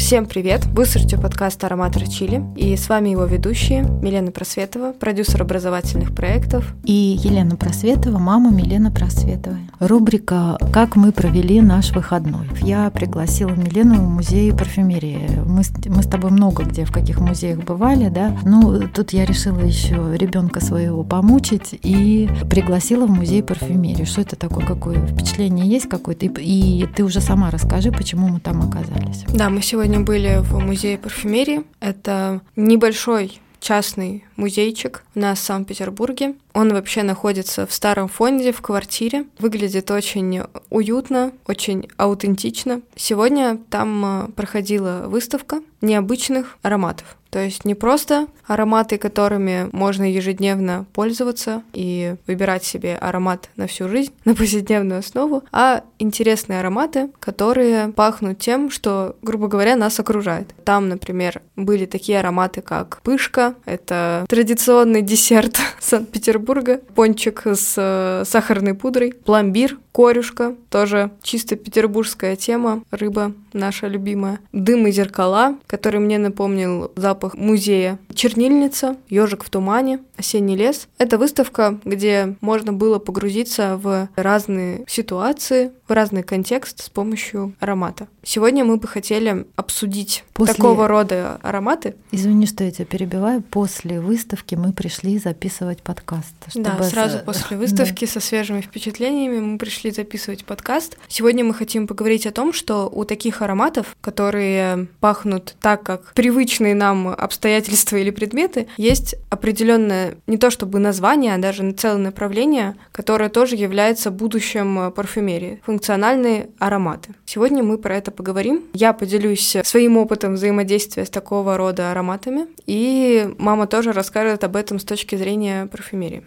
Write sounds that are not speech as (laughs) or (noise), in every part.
Всем привет! Вы слушаете подкаст «Ароматор Чили», и с вами его ведущие Милена Просветова, продюсер образовательных проектов, и Елена Просветова, мама Милена Просветовой. Рубрика «Как мы провели наш выходной». Я пригласила Милену в музей парфюмерии. Мы, мы с тобой много где, в каких музеях бывали, да? Ну, тут я решила еще ребенка своего помучить и пригласила в музей парфюмерии. Что это такое, какое впечатление есть какое-то? И, и ты уже сама расскажи, почему мы там оказались. Да, мы сегодня были в музее парфюмерии. Это небольшой частный музейчик у нас в Санкт-Петербурге. Он вообще находится в старом фонде, в квартире. Выглядит очень уютно, очень аутентично. Сегодня там э, проходила выставка необычных ароматов. То есть не просто ароматы, которыми можно ежедневно пользоваться и выбирать себе аромат на всю жизнь, (laughs) на повседневную основу, а интересные ароматы, которые пахнут тем, что, грубо говоря, нас окружает. Там, например, были такие ароматы, как пышка, это традиционный (laughs) десерт Санкт-Петербурга, пончик с э, сахарной пудрой, пломбир, корюшка, тоже чисто петербургская тема, рыба наша любимая, дым и зеркала, который мне напомнил запах музея, чернильница, ежик в тумане, осенний лес. Это выставка, где можно было погрузиться в разные ситуации, в разный контекст с помощью аромата. Сегодня мы бы хотели обсудить После... такого рода ароматы. Извини, что я тебя перебиваю. После выставки мы пришли записывать подкаст. Чтобы... Да, сразу после (laughs) выставки со свежими впечатлениями мы пришли записывать подкаст. Сегодня мы хотим поговорить о том, что у таких ароматов, которые пахнут так, как привычные нам обстоятельства или предметы, есть определенное не то чтобы название, а даже целое направление, которое тоже является будущим парфюмерии функциональные ароматы. Сегодня мы про это поговорим. Я поделюсь своим опытом взаимодействия с такого рода ароматами, и мама тоже расскажет об этом с точки зрения парфюмерии.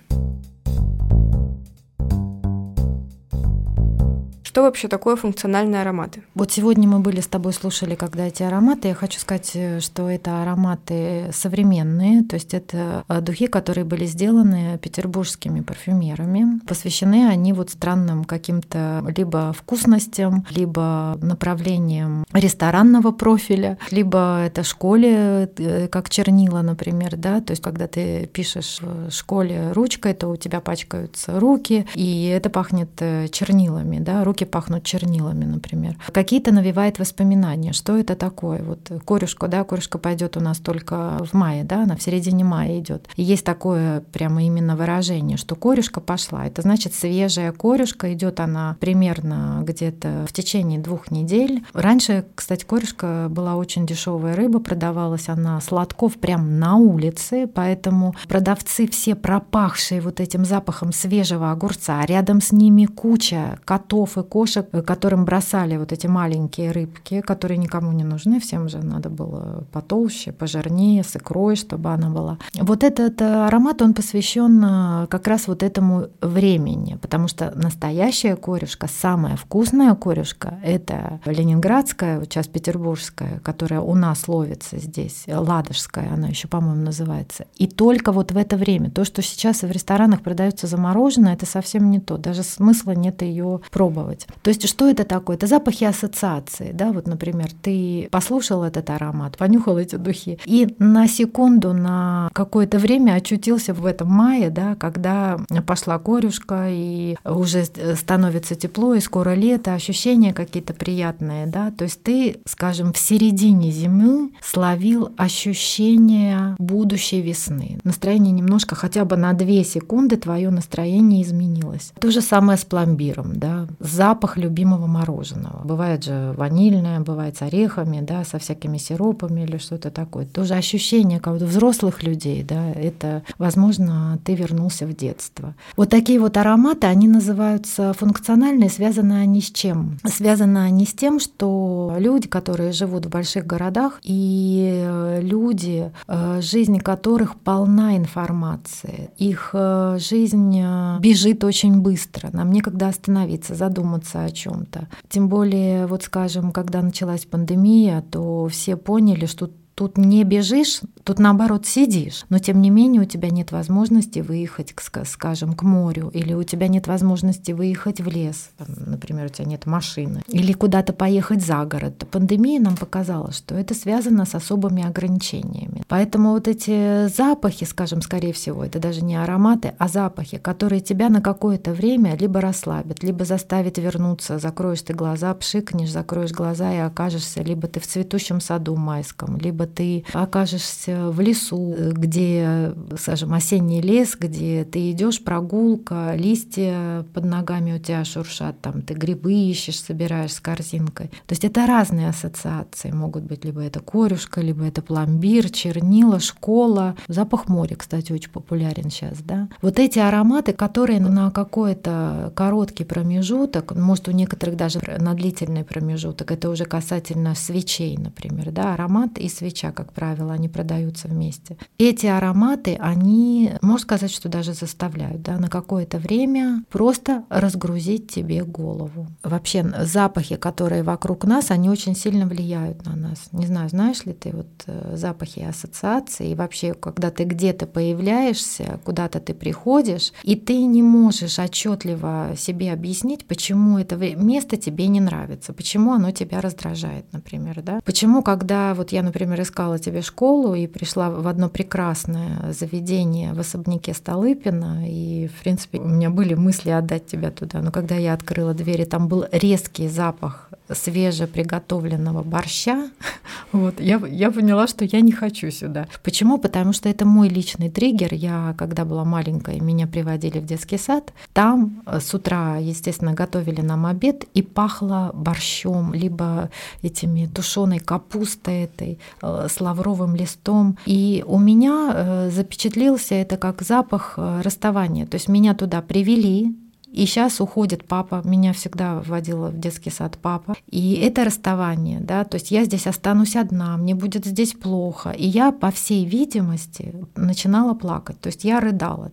Что вообще такое функциональные ароматы? Вот сегодня мы были с тобой, слушали, когда эти ароматы. Я хочу сказать, э, что это ароматы современные, то есть это э, духи, которые были сделаны петербургскими парфюмерами. Посвящены они вот странным каким-то либо вкусностям, либо направлениям ресторанного профиля, либо это школе, э, как чернила, например, да, то есть когда ты пишешь в школе ручкой, то у тебя пачкаются руки, и это пахнет чернилами, да, руки руки пахнут чернилами, например. Какие-то навевает воспоминания, что это такое. Вот корюшка, да, корюшка пойдет у нас только в мае, да, она в середине мая идет. Есть такое прямо именно выражение, что корюшка пошла. Это значит свежая корюшка, идет она примерно где-то в течение двух недель. Раньше, кстати, корюшка была очень дешевая рыба, продавалась она сладков прямо на улице, поэтому продавцы все пропахшие вот этим запахом свежего огурца, а рядом с ними куча котов и кошек, которым бросали вот эти маленькие рыбки, которые никому не нужны, всем же надо было потолще, пожирнее, с икрой, чтобы она была. Вот этот аромат, он посвящен э, как раз вот этому времени, потому что настоящая корюшка, самая вкусная корюшка, это ленинградская, вот сейчас петербургская, которая у нас ловится здесь, ладожская, она еще, по-моему, называется. И только вот в это время, то, что сейчас в ресторанах продается замороженное, это совсем не то, даже смысла нет ее пробовать делать. То есть что это такое? Это запахи ассоциации. Да? Вот, например, ты послушал этот аромат, понюхал эти духи, и на секунду, на какое-то время очутился в этом мае, да, когда пошла корюшка, и уже становится тепло, и скоро лето, ощущения какие-то приятные. Да? То есть ты, скажем, в середине зимы словил ощущение будущей весны. Настроение немножко, хотя бы на 2 секунды твое настроение изменилось. То же самое с пломбиром. Да? Запах запах любимого мороженого. Бывает же ванильное, бывает с орехами, да, со всякими сиропами или что-то такое. Тоже ощущение как у взрослых людей, да, это, возможно, ты вернулся в детство. Вот такие вот ароматы, они называются функциональные, связаны они с чем? Связаны они с тем, что люди, которые живут в больших городах, и люди, э, жизнь которых полна информации, их э, жизнь э, бежит очень быстро, нам некогда остановиться, задуматься, задуматься о чем-то. Тем более, вот скажем, когда началась пандемия, то все поняли, что тут не бежишь, тут наоборот сидишь, но тем не менее у тебя нет возможности выехать, скажем, к морю, или у тебя нет возможности выехать в лес, например, у тебя нет машины, или куда-то поехать за город. Пандемия нам показала, что это связано с особыми ограничениями. Поэтому вот эти запахи, скажем, скорее всего, это даже не ароматы, а запахи, которые тебя на какое-то время либо расслабят, либо заставят вернуться, закроешь ты глаза, пшикнешь, закроешь глаза и окажешься, либо ты в цветущем саду майском, либо ты окажешься в лесу, где, скажем, осенний лес, где ты идешь, прогулка, листья под ногами у тебя шуршат, там ты грибы ищешь, собираешь с корзинкой. То есть это разные ассоциации могут быть, либо это корюшка, либо это пломбир, чернила, школа. Запах моря, кстати, очень популярен сейчас, да. Вот эти ароматы, которые на какой-то короткий промежуток, может, у некоторых даже на длительный промежуток, это уже касательно свечей, например, да, аромат и свеча, как правило, они продаются вместе. Эти ароматы, они, можно сказать, что даже заставляют, да, на какое-то время просто разгрузить тебе голову. Вообще запахи, которые вокруг нас, они очень сильно влияют на нас. Не знаю, знаешь ли ты вот э, запахи ассоциации, и вообще, когда ты где-то появляешься, куда-то ты приходишь, и ты не можешь отчетливо себе объяснить, почему это место тебе не нравится, почему оно тебя раздражает, например, да? Почему, когда вот я, например, искала тебе школу и пришла в одно прекрасное заведение в особняке Столыпина, и, в принципе, у меня были мысли отдать тебя туда, но когда я открыла двери, там был резкий запах свежеприготовленного борща, (laughs) вот, я, я поняла, что я не хочу сюда. Почему? Потому что это мой личный триггер. Я, когда была маленькая, меня приводили в детский сад. Там э, с утра, естественно, готовили нам обед и пахло борщом, либо этими тушеной капустой этой, э, с лавровым листом. И у меня э, запечатлился это как запах расставания. То есть меня туда привели, и сейчас уходит папа, меня всегда вводила в детский сад папа. И это расставание, да, то есть я здесь останусь одна, мне будет здесь плохо. И я, по всей видимости, начинала плакать, то есть я рыдала.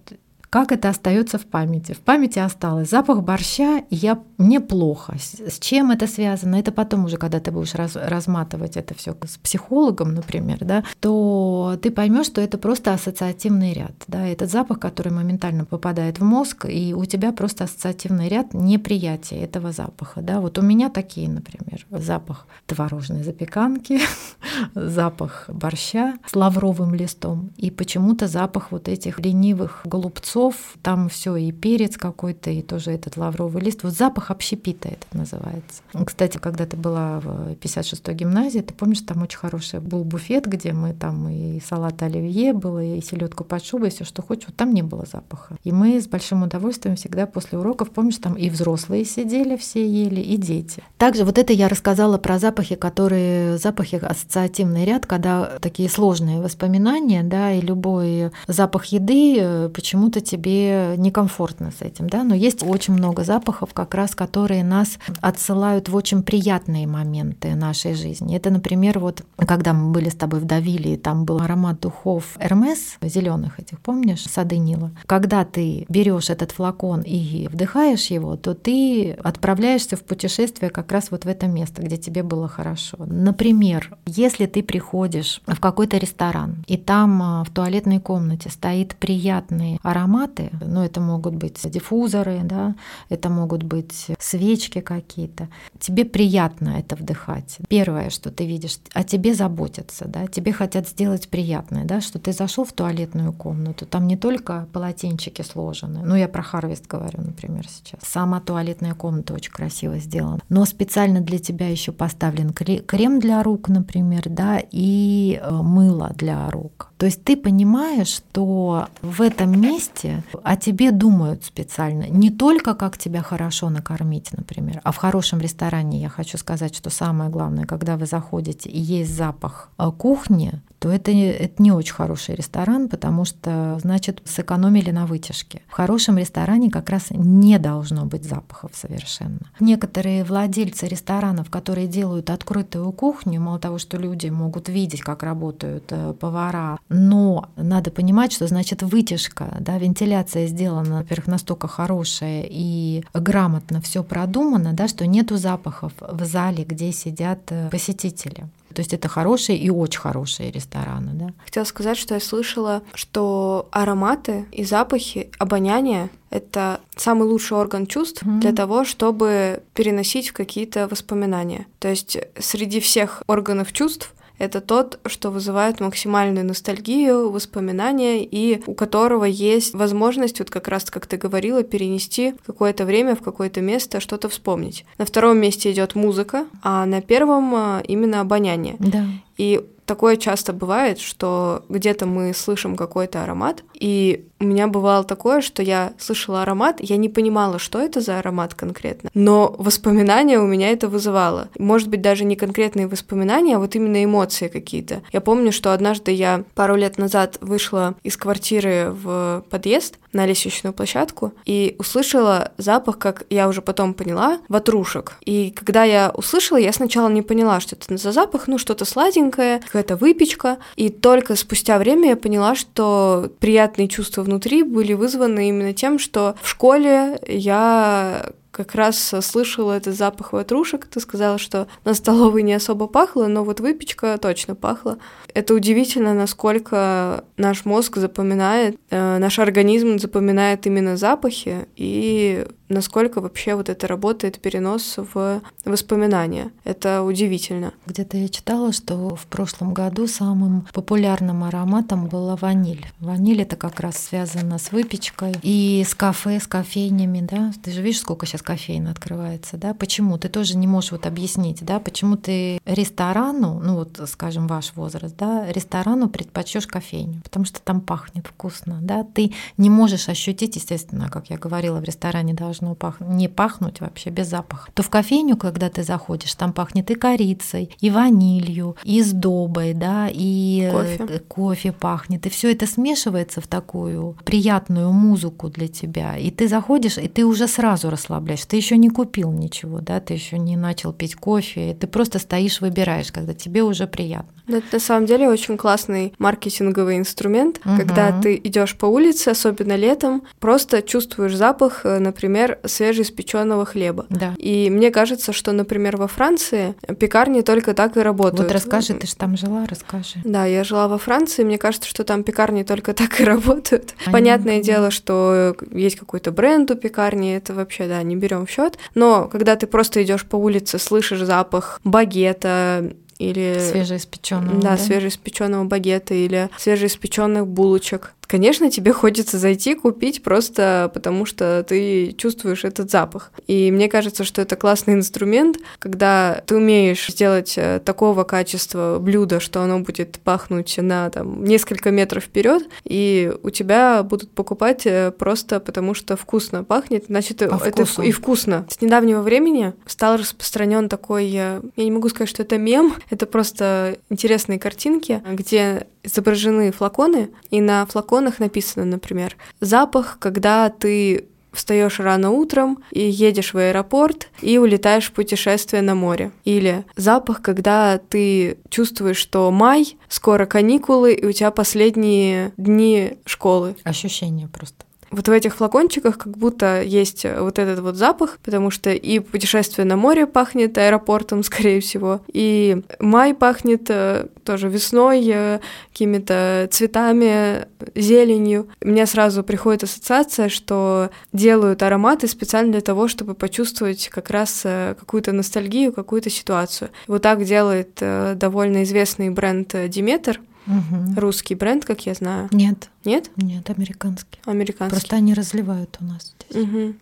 Как это остается в памяти? В памяти осталось запах борща, и я, мне плохо. С, с чем это связано? Это потом уже, когда ты будешь раз, разматывать это все с психологом, например, да, то ты поймешь, что это просто ассоциативный ряд. Да, этот запах, который моментально попадает в мозг, и у тебя просто ассоциативный ряд неприятия этого запаха. Да. Вот у меня такие, например, запах творожной запеканки, (laughs) запах борща с лавровым листом, и почему-то запах вот этих ленивых голубцов огурцов, там все и перец какой-то, и тоже этот лавровый лист. Вот запах общепита это называется. Кстати, когда ты была в 56-й гимназии, ты помнишь, там очень хороший был буфет, где мы там и салат оливье было, и селедку под шубой, все что хочешь. Вот там не было запаха. И мы с большим удовольствием всегда после уроков, помнишь, там и взрослые сидели, все ели, и дети. Также вот это я рассказала про запахи, которые запахи ассоциативный ряд, когда такие сложные воспоминания, да, и любой запах еды э, почему-то тебе некомфортно с этим, да, но есть очень много запахов, как раз которые нас отсылают в очень приятные моменты нашей жизни. Это, например, вот когда мы были с тобой в Давиле, там был аромат духов Эрмес, зеленых этих, помнишь, сады Нила. Когда ты берешь этот флакон и вдыхаешь его, то ты отправляешься в путешествие как раз вот в это место, где тебе было хорошо. Например, если ты приходишь в какой-то ресторан, и там а, в туалетной комнате стоит приятный аромат, ароматы, ну это могут быть диффузоры, да, это могут быть свечки какие-то. Тебе приятно это вдыхать. Первое, что ты видишь, о тебе заботятся, да, тебе хотят сделать приятное, да, что ты зашел в туалетную комнату, там не только полотенчики сложены, ну я про Харвест говорю, например, сейчас. Сама туалетная комната очень красиво сделана, но специально для тебя еще поставлен крем для рук, например, да, и э, мыло для рук. То есть ты понимаешь, что в этом месте о тебе думают специально. Не только как тебя хорошо накормить, например, а в хорошем ресторане я хочу сказать, что самое главное, когда вы заходите и есть запах э, кухни, то это, это не очень хороший ресторан, потому что, значит, сэкономили на вытяжке. В хорошем ресторане как раз не должно быть запахов совершенно. Некоторые владельцы ресторанов, которые делают открытую кухню, мало того, что люди могут видеть, как работают э, повара, но надо понимать, что значит вытяжка, да, вентиляция сделана, во-первых, настолько хорошая и грамотно все продумано, да, что нету запахов в зале, где сидят э, посетители. То есть это хорошие и очень хорошие рестораны, да? Хотела сказать, что я слышала, что ароматы и запахи, обоняние — это самый лучший орган чувств mm-hmm. для того, чтобы переносить в какие-то воспоминания. То есть среди всех органов чувств это тот, что вызывает максимальную ностальгию, воспоминания, и у которого есть возможность, вот как раз, как ты говорила, перенести какое-то время в какое-то место, что-то вспомнить. На втором месте идет музыка, а на первом а, именно обоняние. Да. И такое часто бывает, что где-то мы слышим какой-то аромат, и у меня бывало такое, что я слышала аромат, я не понимала, что это за аромат конкретно, но воспоминания у меня это вызывало. Может быть, даже не конкретные воспоминания, а вот именно эмоции какие-то. Я помню, что однажды я пару лет назад вышла из квартиры в подъезд на лестничную площадку и услышала запах, как я уже потом поняла, ватрушек. И когда я услышала, я сначала не поняла, что это за запах, ну что-то сладенькое, какая-то выпечка. И только спустя время я поняла, что приятные чувства внутри были вызваны именно тем, что в школе я как раз слышала этот запах ватрушек. Ты сказала, что на столовой не особо пахло, но вот выпечка точно пахла. Это удивительно, насколько наш мозг запоминает, э, наш организм запоминает именно запахи и насколько вообще вот это работает перенос в воспоминания. Это удивительно. Где-то я читала, что в прошлом году самым популярным ароматом была ваниль. Ваниль это как раз связано с выпечкой и с кафе, с кофейнями, да. Ты же видишь, сколько сейчас кофеин открывается, да? Почему? Ты тоже не можешь вот объяснить, да, почему ты ресторану, ну вот, скажем, ваш возраст, да, ресторану предпочешь кофейню, потому что там пахнет вкусно, да, ты не можешь ощутить, естественно, как я говорила, в ресторане должно пах... не пахнуть вообще без запаха. То в кофейню, когда ты заходишь, там пахнет и корицей, и ванилью, и сдобой, да, и кофе, кофе пахнет, и все это смешивается в такую приятную музыку для тебя, и ты заходишь, и ты уже сразу расслабляешься, ты еще не купил ничего, да, ты еще не начал пить кофе, ты просто стоишь, выбираешь, когда тебе уже приятно. Но это на самом деле очень классный маркетинговый инструмент, угу. когда ты идешь по улице, особенно летом, просто чувствуешь запах, э, например, свежеиспеченного хлеба. Да. И мне кажется, что, например, во Франции пекарни только так и работают. Вот расскажи, ты же там жила, расскажи. Да, я жила во Франции, мне кажется, что там пекарни только так и (laughs) работают. Они Понятное дело, что есть какой-то бренд у пекарни, это вообще, да, не берем в счет. Но когда ты просто идешь по улице, слышишь запах багета, или свежеиспеченного, да, да? свежеиспеченного багета или свежеиспеченных булочек. Конечно, тебе хочется зайти купить просто потому, что ты чувствуешь этот запах. И мне кажется, что это классный инструмент, когда ты умеешь сделать э, такого качества блюдо, что оно будет пахнуть на там, несколько метров вперед, и у тебя будут покупать э, просто потому, что вкусно пахнет, значит, По это вкусу. и вкусно. С недавнего времени стал распространен такой, э, я не могу сказать, что это мем, это просто интересные картинки, где изображены флаконы, и на флаконах написано, например, запах, когда ты встаешь рано утром и едешь в аэропорт и улетаешь в путешествие на море. Или запах, когда ты чувствуешь, что май, скоро каникулы, и у тебя последние дни школы. Ощущение просто вот в этих флакончиках как будто есть вот этот вот запах, потому что и путешествие на море пахнет аэропортом, (laughs) скорее всего, и май пахнет э, тоже весной, э, какими-то цветами, зеленью. Мне сразу приходит ассоциация, что делают ароматы специально для того, чтобы почувствовать как раз э, какую-то ностальгию, какую-то ситуацию. Вот так делает довольно известный бренд Диметр, Угу. Русский бренд, как я знаю. Нет. Нет? Нет, американский. Американский. Просто они разливают у нас здесь. Угу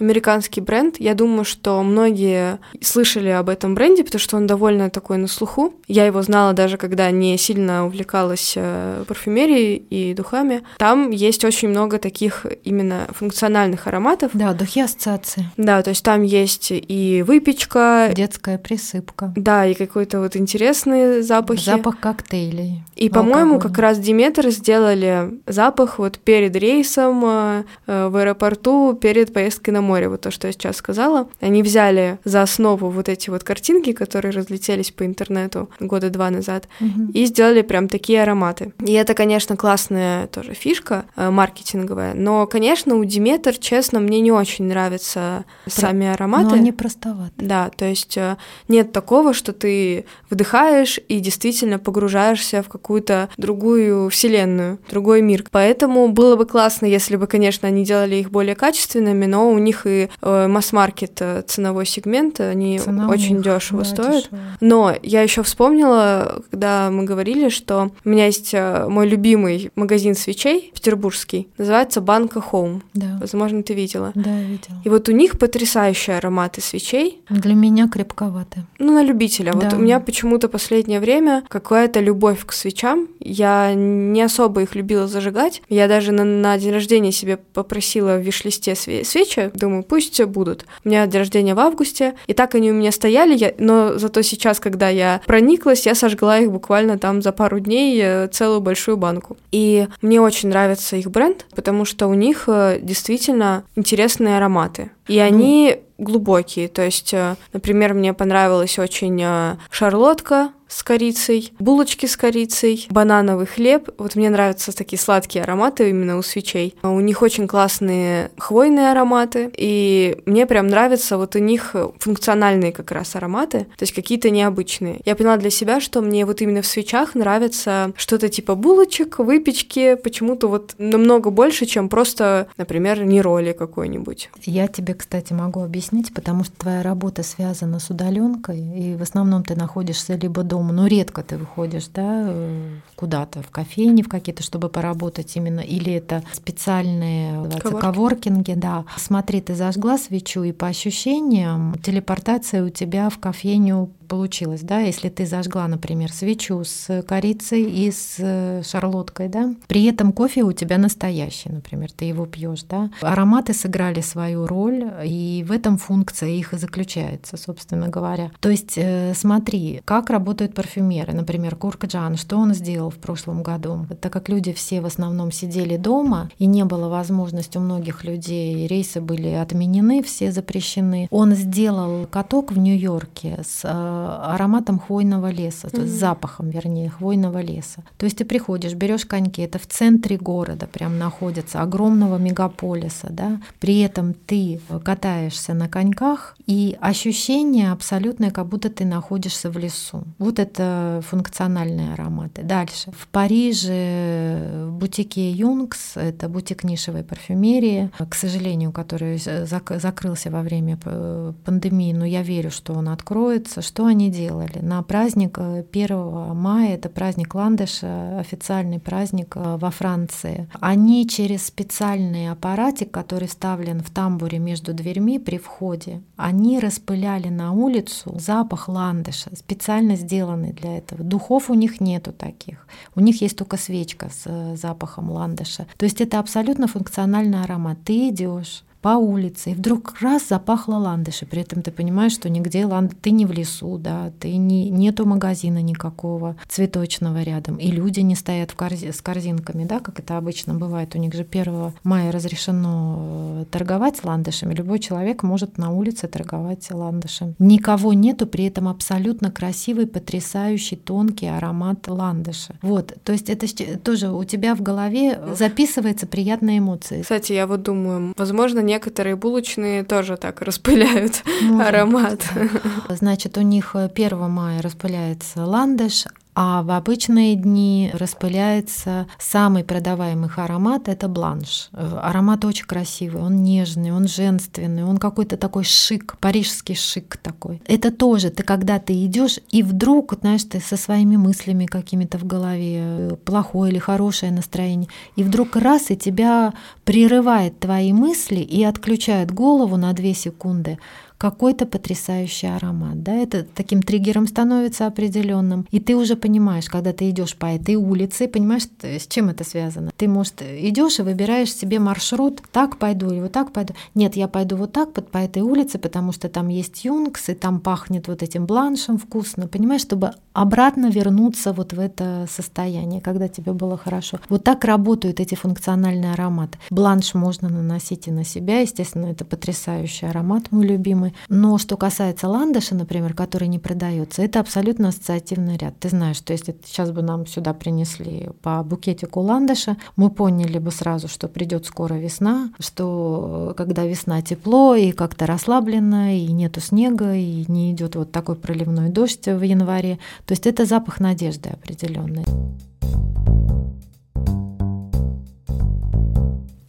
американский бренд. Я думаю, что многие слышали об этом бренде, потому что он довольно такой на слуху. Я его знала даже, когда не сильно увлекалась э, парфюмерией и духами. Там есть очень много таких именно функциональных ароматов. Да, духи ассоциации. Да, то есть там есть и выпечка. Детская присыпка. Да, и какой-то вот интересный запах. Запах коктейлей. И, по-моему, как раз Диметр сделали запах вот перед рейсом э, в аэропорту, перед поездкой на море, вот то, что я сейчас сказала. Они взяли за основу вот эти вот картинки, которые разлетелись по интернету года два назад, угу. и сделали прям такие ароматы. И это, конечно, классная тоже фишка э, маркетинговая, но, конечно, у Диметр, честно, мне не очень нравятся Про... сами ароматы. Но они простоваты. Да, то есть э, нет такого, что ты вдыхаешь и действительно погружаешься в какую-то другую вселенную, другой мир. Поэтому было бы классно, если бы, конечно, они делали их более качественными, но у них и э, масс-маркет э, ценовой сегмент, они Цена очень дешево да, стоят. Дешево. Но я еще вспомнила, когда мы говорили, что у меня есть э, мой любимый магазин свечей петербургский, называется Банка Home. Да. Возможно, ты видела. Да, видела. И вот у них потрясающие ароматы свечей. Для меня крепковаты. Ну, на любителя. Да. Вот у меня почему-то последнее время какая-то любовь к свечам. Я не особо их любила зажигать. Я даже на, на день рождения себе попросила в виш-листе свечи. Думаю, пусть будут. У меня день рождения в августе, и так они у меня стояли, я... но зато сейчас, когда я прониклась, я сожгла их буквально там за пару дней э, целую большую банку. И мне очень нравится их бренд, потому что у них э, действительно интересные ароматы. И ну, они глубокие. То есть, э, например, мне понравилась очень шарлотка с корицей, булочки с корицей, банановый хлеб. Вот мне нравятся такие сладкие ароматы именно у свечей. У них очень классные хвойные ароматы, и мне прям нравятся вот у них функциональные как раз ароматы, то есть какие-то необычные. Я поняла для себя, что мне вот именно в свечах нравится что-то типа булочек, выпечки, почему-то вот намного больше, чем просто, например, нероли какой-нибудь. Я тебе, кстати, могу объяснить, потому что твоя работа связана с удаленкой, и в основном ты находишься либо дома, дома, ну редко ты выходишь, да, э, куда-то в кофейни в какие-то, чтобы поработать именно, или это специальные Коворки. коворкинги, да. Смотри, ты зажгла свечу, и по ощущениям телепортация у тебя в кофейню получилось, да, если ты зажгла, например, свечу с корицей и с э, шарлоткой, да, при этом кофе у тебя настоящий, например, ты его пьешь, да, ароматы сыграли свою роль, и в этом функция их и заключается, собственно говоря. То есть э, смотри, как работают парфюмеры, например, Куркаджан, что он сделал в прошлом году, так как люди все в основном сидели дома и не было возможности у многих людей, рейсы были отменены, все запрещены, он сделал каток в Нью-Йорке с э, ароматом хвойного леса, mm-hmm. то есть запахом, вернее, хвойного леса. То есть ты приходишь, берешь коньки, это в центре города прям находится, огромного мегаполиса, да, при этом ты катаешься на коньках, и ощущение абсолютное, как будто ты находишься в лесу. Вот это функциональные ароматы. Дальше. В Париже в бутике Юнгс, это бутик нишевой парфюмерии, к сожалению, который закрылся во время пандемии, но я верю, что он откроется. Что они делали? На праздник 1 э, мая, это праздник Ландыша, официальный праздник э, во Франции, они через специальный аппаратик, который вставлен в тамбуре между дверьми при входе, они распыляли на улицу запах ландыша, специально сделанный для этого. Духов у них нету таких. У них есть только свечка с э, запахом ландыша. То есть это абсолютно функциональный аромат. Ты идешь, по улице, и вдруг раз запахло ландыши. При этом ты понимаешь, что нигде ланд... ты не в лесу, да, ты не... нету магазина никакого цветочного рядом, и люди не стоят в корзи... с корзинками, да, как это обычно бывает. У них же 1 мая разрешено э, торговать ландышами. Любой человек может на улице торговать ландышем. Никого нету, при этом абсолютно красивый, потрясающий, тонкий аромат ландыша. Вот, то есть это тоже у тебя в голове записывается приятные эмоции. Кстати, я вот думаю, возможно, некоторые булочные тоже так распыляют Может, аромат. Да. Значит, у них 1 мая распыляется ландыш, а в обычные дни распыляется самый продаваемый аромат — это бланш. Аромат очень красивый, он нежный, он женственный, он какой-то такой шик, парижский шик такой. Это тоже ты, когда ты идешь и вдруг, знаешь, ты со своими мыслями какими-то в голове, э, плохое или хорошее настроение, и вдруг раз, и тебя прерывает твои мысли и отключает голову на две секунды, какой-то потрясающий аромат, да, это таким триггером становится определенным, и ты уже понимаешь, когда ты идешь по этой улице, понимаешь, с чем это связано. Ты, может, идешь и выбираешь себе маршрут, так пойду или вот так пойду. Нет, я пойду вот так по этой улице, потому что там есть юнкс, и там пахнет вот этим бланшем вкусно, понимаешь, чтобы обратно вернуться вот в это состояние, когда тебе было хорошо. Вот так работают эти функциональные ароматы. Бланш можно наносить и на себя, естественно, это потрясающий аромат, мой любимый. Но что касается ландыша, например, который не продается, это абсолютно ассоциативный ряд. Ты знаешь, что если сейчас бы нам сюда принесли по букетику ландыша, мы поняли бы сразу, что придет скоро весна, что когда весна тепло и как-то расслабленно, и нету снега, и не идет вот такой проливной дождь в январе, то есть это запах надежды определенный.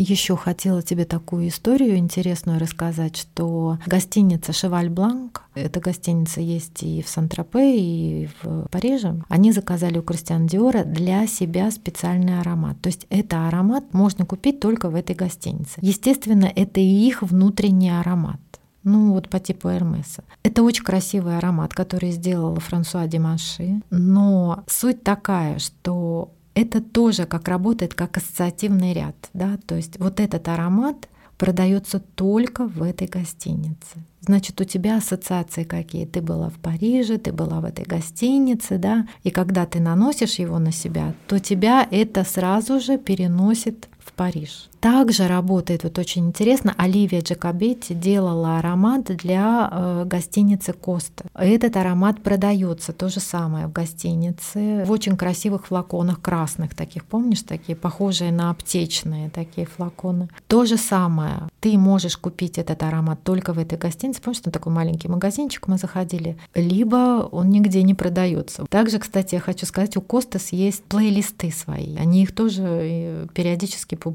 Еще хотела тебе такую историю интересную рассказать, что гостиница «Шеваль Бланк», эта гостиница есть и в Сан-Тропе, и в Париже, они заказали у Кристиан Диора для себя специальный аромат. То есть это аромат можно купить только в этой гостинице. Естественно, это и их внутренний аромат ну вот по типу Эрмеса. Это очень красивый аромат, который сделала Франсуа Димаши, но суть такая, что это тоже как работает как ассоциативный ряд, да, то есть вот этот аромат продается только в этой гостинице. Значит, у тебя ассоциации какие? Ты была в Париже, ты была в этой гостинице, да, и когда ты наносишь его на себя, то тебя это сразу же переносит Париж. Также работает, вот очень интересно, Оливия Джакобетти делала аромат для э, гостиницы Коста. Этот аромат продается то же самое в гостинице в очень красивых флаконах красных таких, помнишь, такие похожие на аптечные такие флаконы. То же самое, ты можешь купить этот аромат только в этой гостинице, помнишь, там такой маленький магазинчик мы заходили, либо он нигде не продается. Также, кстати, я хочу сказать, у Костас есть плейлисты свои, они их тоже э, периодически публикуют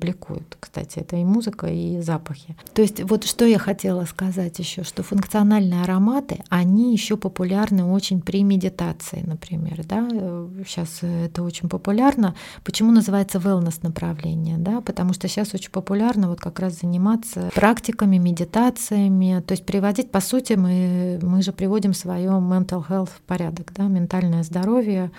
кстати, это и музыка, и запахи. То есть вот что я хотела сказать еще, что функциональные ароматы, они еще популярны очень при медитации, например, да, сейчас это очень популярно. Почему называется wellness направление, да, потому что сейчас очень популярно вот как раз заниматься практиками, медитациями, то есть приводить, по сути, мы, мы же приводим свое mental health в порядок, да, ментальное здоровье,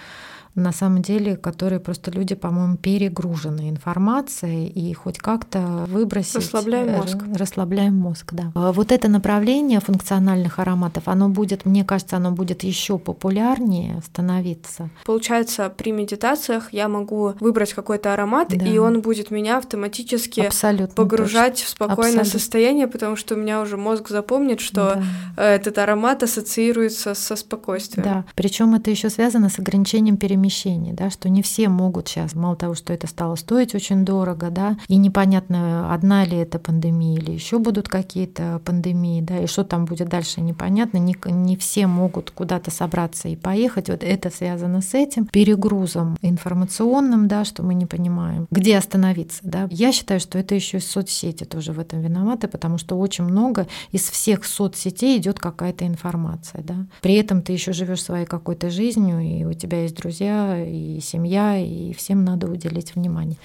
на самом деле, которые просто люди, по-моему, перегружены информацией и хоть как-то выбросить... Расслабляем э, мозг. Расслабляем мозг, да. А вот это направление функциональных ароматов, оно будет, мне кажется, оно будет еще популярнее становиться. Получается, при медитациях я могу выбрать какой-то аромат, да. и он будет меня автоматически Абсолютно погружать точно. в спокойное Абсолютно. состояние, потому что у меня уже мозг запомнит, что да. этот аромат ассоциируется со спокойствием. Да, причем это еще связано с ограничением перемещения перемещений, да, что не все могут сейчас, мало того, что это стало стоить очень дорого, да, и непонятно, одна ли это пандемия или еще будут какие-то пандемии, да, и что там будет дальше, непонятно, не, не все могут куда-то собраться и поехать, вот это связано с этим перегрузом информационным, да, что мы не понимаем, где остановиться, да. Я считаю, что это еще и соцсети тоже в этом виноваты, потому что очень много из всех соцсетей идет какая-то информация, да. При этом ты еще живешь своей какой-то жизнью, и у тебя есть друзья, и семья, и всем надо уделить внимание.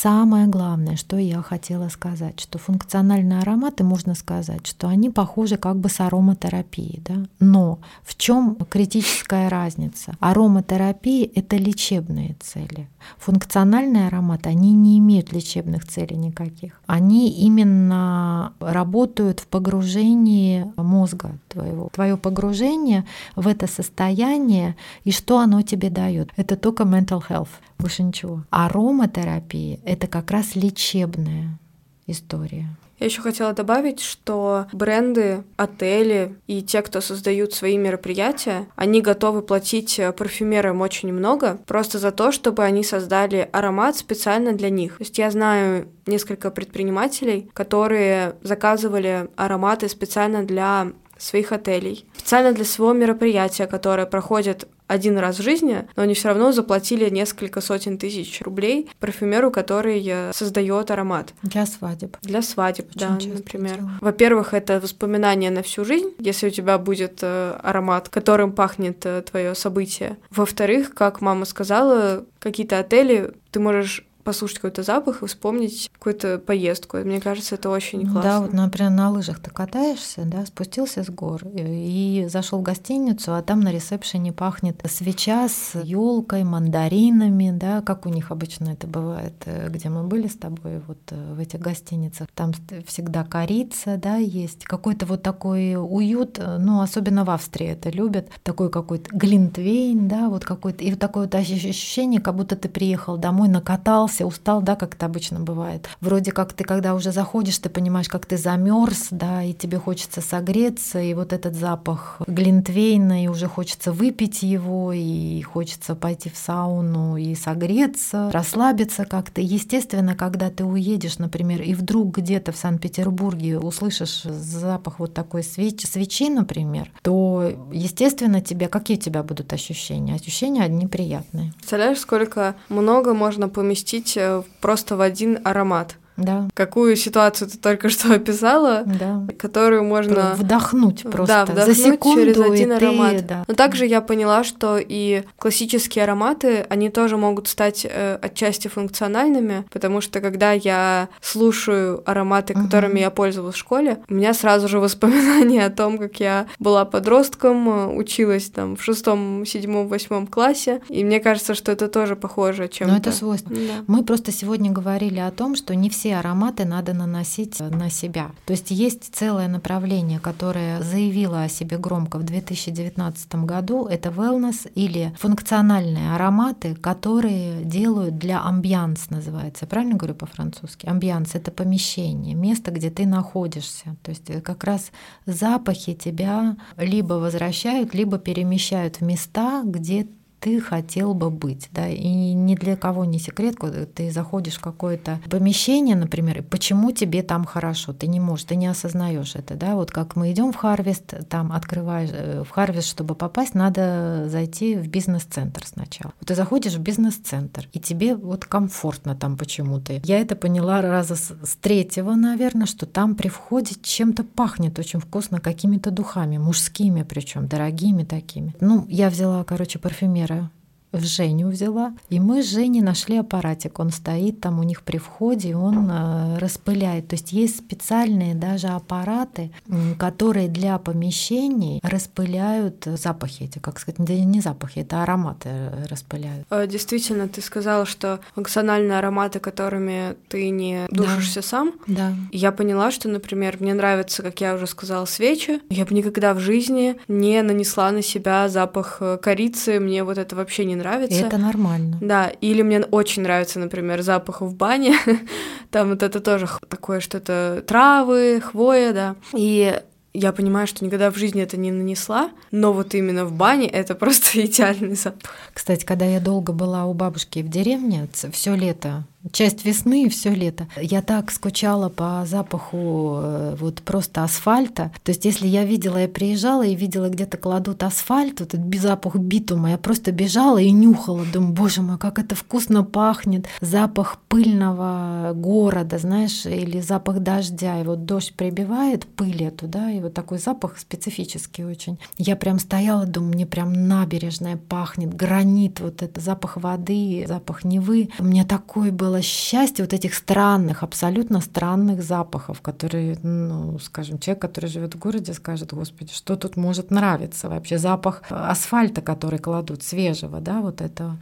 Самое главное, что я хотела сказать, что функциональные ароматы, можно сказать, что они похожи как бы с ароматерапией. Да? Но в чем критическая разница? Ароматерапия — это лечебные цели. Функциональные ароматы, они не имеют лечебных целей никаких. Они именно работают в погружении мозга твоего. Твое погружение в это состояние и что оно тебе дает. Это только mental health больше ничего. Ароматерапия — это как раз лечебная история. Я еще хотела добавить, что бренды, отели и те, кто создают свои мероприятия, они готовы платить парфюмерам очень много просто за то, чтобы они создали аромат специально для них. То есть я знаю несколько предпринимателей, которые заказывали ароматы специально для своих отелей, специально для своего мероприятия, которое проходит один раз в жизни, но они все равно заплатили несколько сотен тысяч рублей парфюмеру, который э, создает аромат. Для свадеб. Для свадеб, Очень да, например. Во-первых, это воспоминание на всю жизнь, если у тебя будет э, аромат, которым пахнет э, твое событие. Во-вторых, как мама сказала, какие-то отели ты можешь послушать какой-то запах и вспомнить какую-то поездку. Мне кажется, это очень классно. Да, вот, например, на лыжах ты катаешься, да, спустился с гор и зашел в гостиницу, а там на ресепшене пахнет свеча с елкой, мандаринами, да, как у них обычно это бывает, э, где мы были с тобой, вот э, в этих гостиницах. Там всегда корица, да, есть какой-то вот такой уют, э, ну, особенно в Австрии это любят, такой какой-то глинтвейн, да, вот какой-то, и вот такое вот ощущение, как будто ты приехал домой, накатался, устал, да, как это обычно бывает. Вроде как ты, когда уже заходишь, ты понимаешь, как ты замерз, да, и тебе хочется согреться, и вот этот запах глинтвейна, и уже хочется выпить его, и хочется пойти в сауну и согреться, расслабиться как-то. Естественно, когда ты уедешь, например, и вдруг где-то в Санкт-Петербурге услышишь запах вот такой свечи, свечи, например, то, естественно, тебе какие у тебя будут ощущения? Ощущения одни приятные. Представляешь, сколько много можно поместить э, просто в один аромат да. какую ситуацию ты только что (laughs) описала, да. которую можно вдохнуть просто да, вдохнуть за секунду через один ты, аромат. Да. Но также я поняла, что и классические ароматы, они тоже могут стать э, отчасти функциональными, потому что когда я слушаю ароматы, которыми угу. я пользовалась в школе, у меня сразу же (laughs) воспоминания о том, как я была подростком, э, училась там в шестом, седьмом, восьмом классе, и мне кажется, что это тоже похоже чем-то. Но это свойство. Да. Мы просто сегодня говорили о том, что не все все ароматы надо наносить на себя. То есть есть целое направление, которое заявило о себе громко в 2019 году. Это wellness или функциональные ароматы, которые делают для амбианс, называется. правильно говорю по-французски? Амбианс — это помещение, место, где ты находишься. То есть как раз запахи тебя либо возвращают, либо перемещают в места, где ты хотел бы быть, да, и ни для кого не секрет, когда ты заходишь в какое-то помещение, например, почему тебе там хорошо, ты не можешь, ты не осознаешь это, да, вот как мы идем в Харвест, там открываешь, э, в Харвест, чтобы попасть, надо зайти в бизнес-центр сначала. Вот ты заходишь в бизнес-центр, и тебе вот комфортно там почему-то. Я это поняла раза с третьего, наверное, что там при входе чем-то пахнет очень вкусно, какими-то духами, мужскими причем, дорогими такими. Ну, я взяла, короче, парфюмер nėra в Женю взяла. И мы с Женей нашли аппаратик. Он стоит там у них при входе, и он э, распыляет. То есть есть специальные даже аппараты, которые для помещений распыляют запахи эти, как сказать, не, не запахи, это ароматы распыляют. Э, действительно, ты сказала, что функциональные ароматы, которыми ты не душишься да. сам. Да. Я поняла, что, например, мне нравятся, как я уже сказала, свечи. Я бы никогда в жизни не нанесла на себя запах э, корицы. Мне вот это вообще не нравится. И это нормально. Да, или мне очень нравится, например, запах в бане. (laughs) Там вот это тоже такое что-то травы, хвоя, да. И я понимаю, что никогда в жизни это не нанесла, но вот именно в бане (laughs) это просто (laughs) идеальный запах. Кстати, когда я долго была у бабушки в деревне, все лето часть весны и все лето. Я так скучала по запаху э, вот просто асфальта. То есть если я видела, я приезжала и видела где-то кладут асфальт, вот этот запах битума, я просто бежала и нюхала, думаю, боже мой, как это вкусно пахнет. Запах пыльного города, знаешь, или запах дождя. И вот дождь прибивает пыль эту, да, и вот такой запах специфический очень. Я прям стояла, думаю, мне прям набережная пахнет, гранит, вот это запах воды, запах Невы. У меня такой был было счастье вот этих странных, абсолютно странных запахов, которые, ну, скажем, человек, который живет в городе, скажет, господи, что тут может нравиться вообще? Запах асфальта, который кладут, свежего, да, вот этого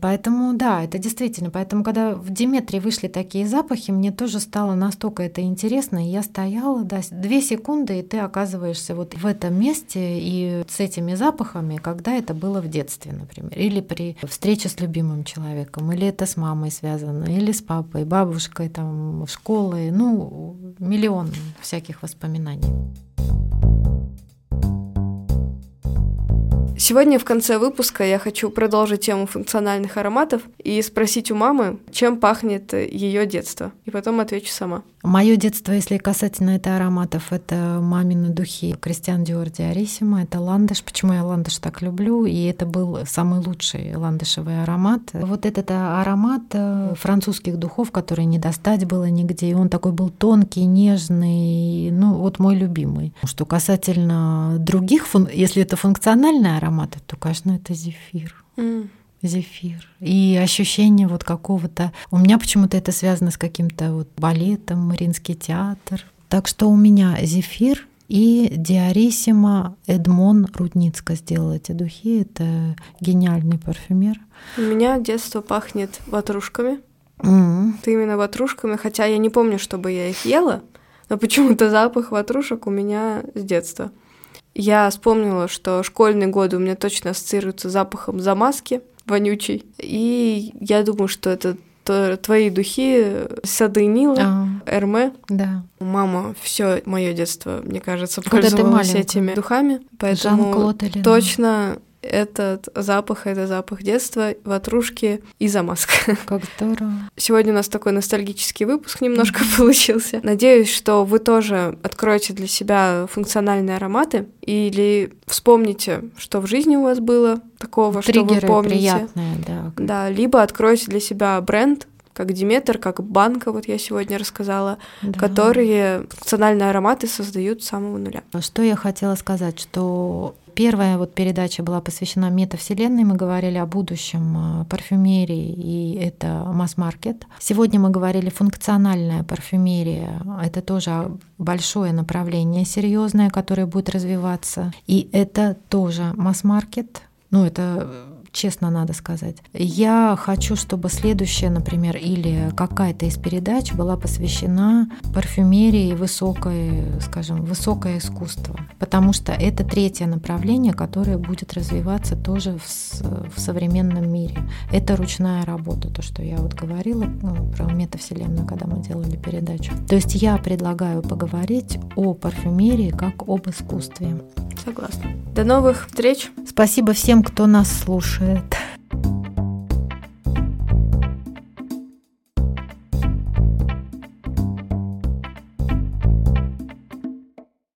поэтому да, это действительно. Поэтому, когда в Диметре вышли такие запахи, мне тоже стало настолько это интересно. И я стояла, да, две секунды, и ты оказываешься вот в этом месте и с этими запахами, когда это было в детстве, например, или при встрече с любимым человеком, или это с мамой связано, или с папой, бабушкой, там, школой, ну, миллион всяких воспоминаний. Сегодня в конце выпуска я хочу продолжить тему функциональных ароматов и спросить у мамы, чем пахнет ее детство. И потом отвечу сама. Мое детство, если касательно это ароматов, это мамины духи Кристиан Диор Диарисима, это ландыш. Почему я ландыш так люблю? И это был самый лучший ландышевый аромат. Вот этот аромат э, французских духов, который не достать было нигде, и он такой был тонкий, нежный, ну вот мой любимый. Что касательно других, если это функциональный аромат, то, конечно, это зефир. Mm. Зефир. И ощущение вот какого-то... У меня почему-то это связано с каким-то вот балетом, Мариинский театр. Так что у меня зефир и Диариссима Эдмон Рудницка сделал эти духи. Это гениальный парфюмер. У меня детство пахнет ватрушками. Mm. Это именно ватрушками, хотя я не помню, чтобы я их ела, но почему-то запах ватрушек у меня с детства. Я вспомнила, что школьные годы у меня точно ассоциируются с запахом замазки вонючей. И я думаю, что это то твои духи Сады Нила, а, Эрме. Да. Мама все мое детство, мне кажется, пользовалась этими духами, поэтому точно этот запах — это запах детства, ватрушки и замазка. (laughs) Как здорово. Сегодня у нас такой ностальгический выпуск немножко mm-hmm. получился. Надеюсь, что вы тоже откроете для себя функциональные ароматы или вспомните, что в жизни у вас было такого, Триггеры что вы помните. приятные, да. Да, либо откройте для себя бренд, как Диметр, как Банка, вот я сегодня рассказала, да. которые функциональные ароматы создают с самого нуля. Что я хотела сказать, что Первая вот передача была посвящена метавселенной. Мы говорили о будущем э, парфюмерии, и это масс-маркет. Сегодня мы говорили функциональная парфюмерия. Это тоже большое направление серьезное, которое будет развиваться. И это тоже масс-маркет. Ну, это честно надо сказать. Я хочу, чтобы следующая, например, или какая-то из передач была посвящена парфюмерии высокой, скажем, высокое искусство. Потому что это третье направление, которое будет развиваться тоже в, в современном мире. Это ручная работа, то, что я вот говорила ну, про метавселенную, когда мы делали передачу. То есть я предлагаю поговорить о парфюмерии как об искусстве. Согласна. До новых встреч. Спасибо всем, кто нас слушает. Margaret.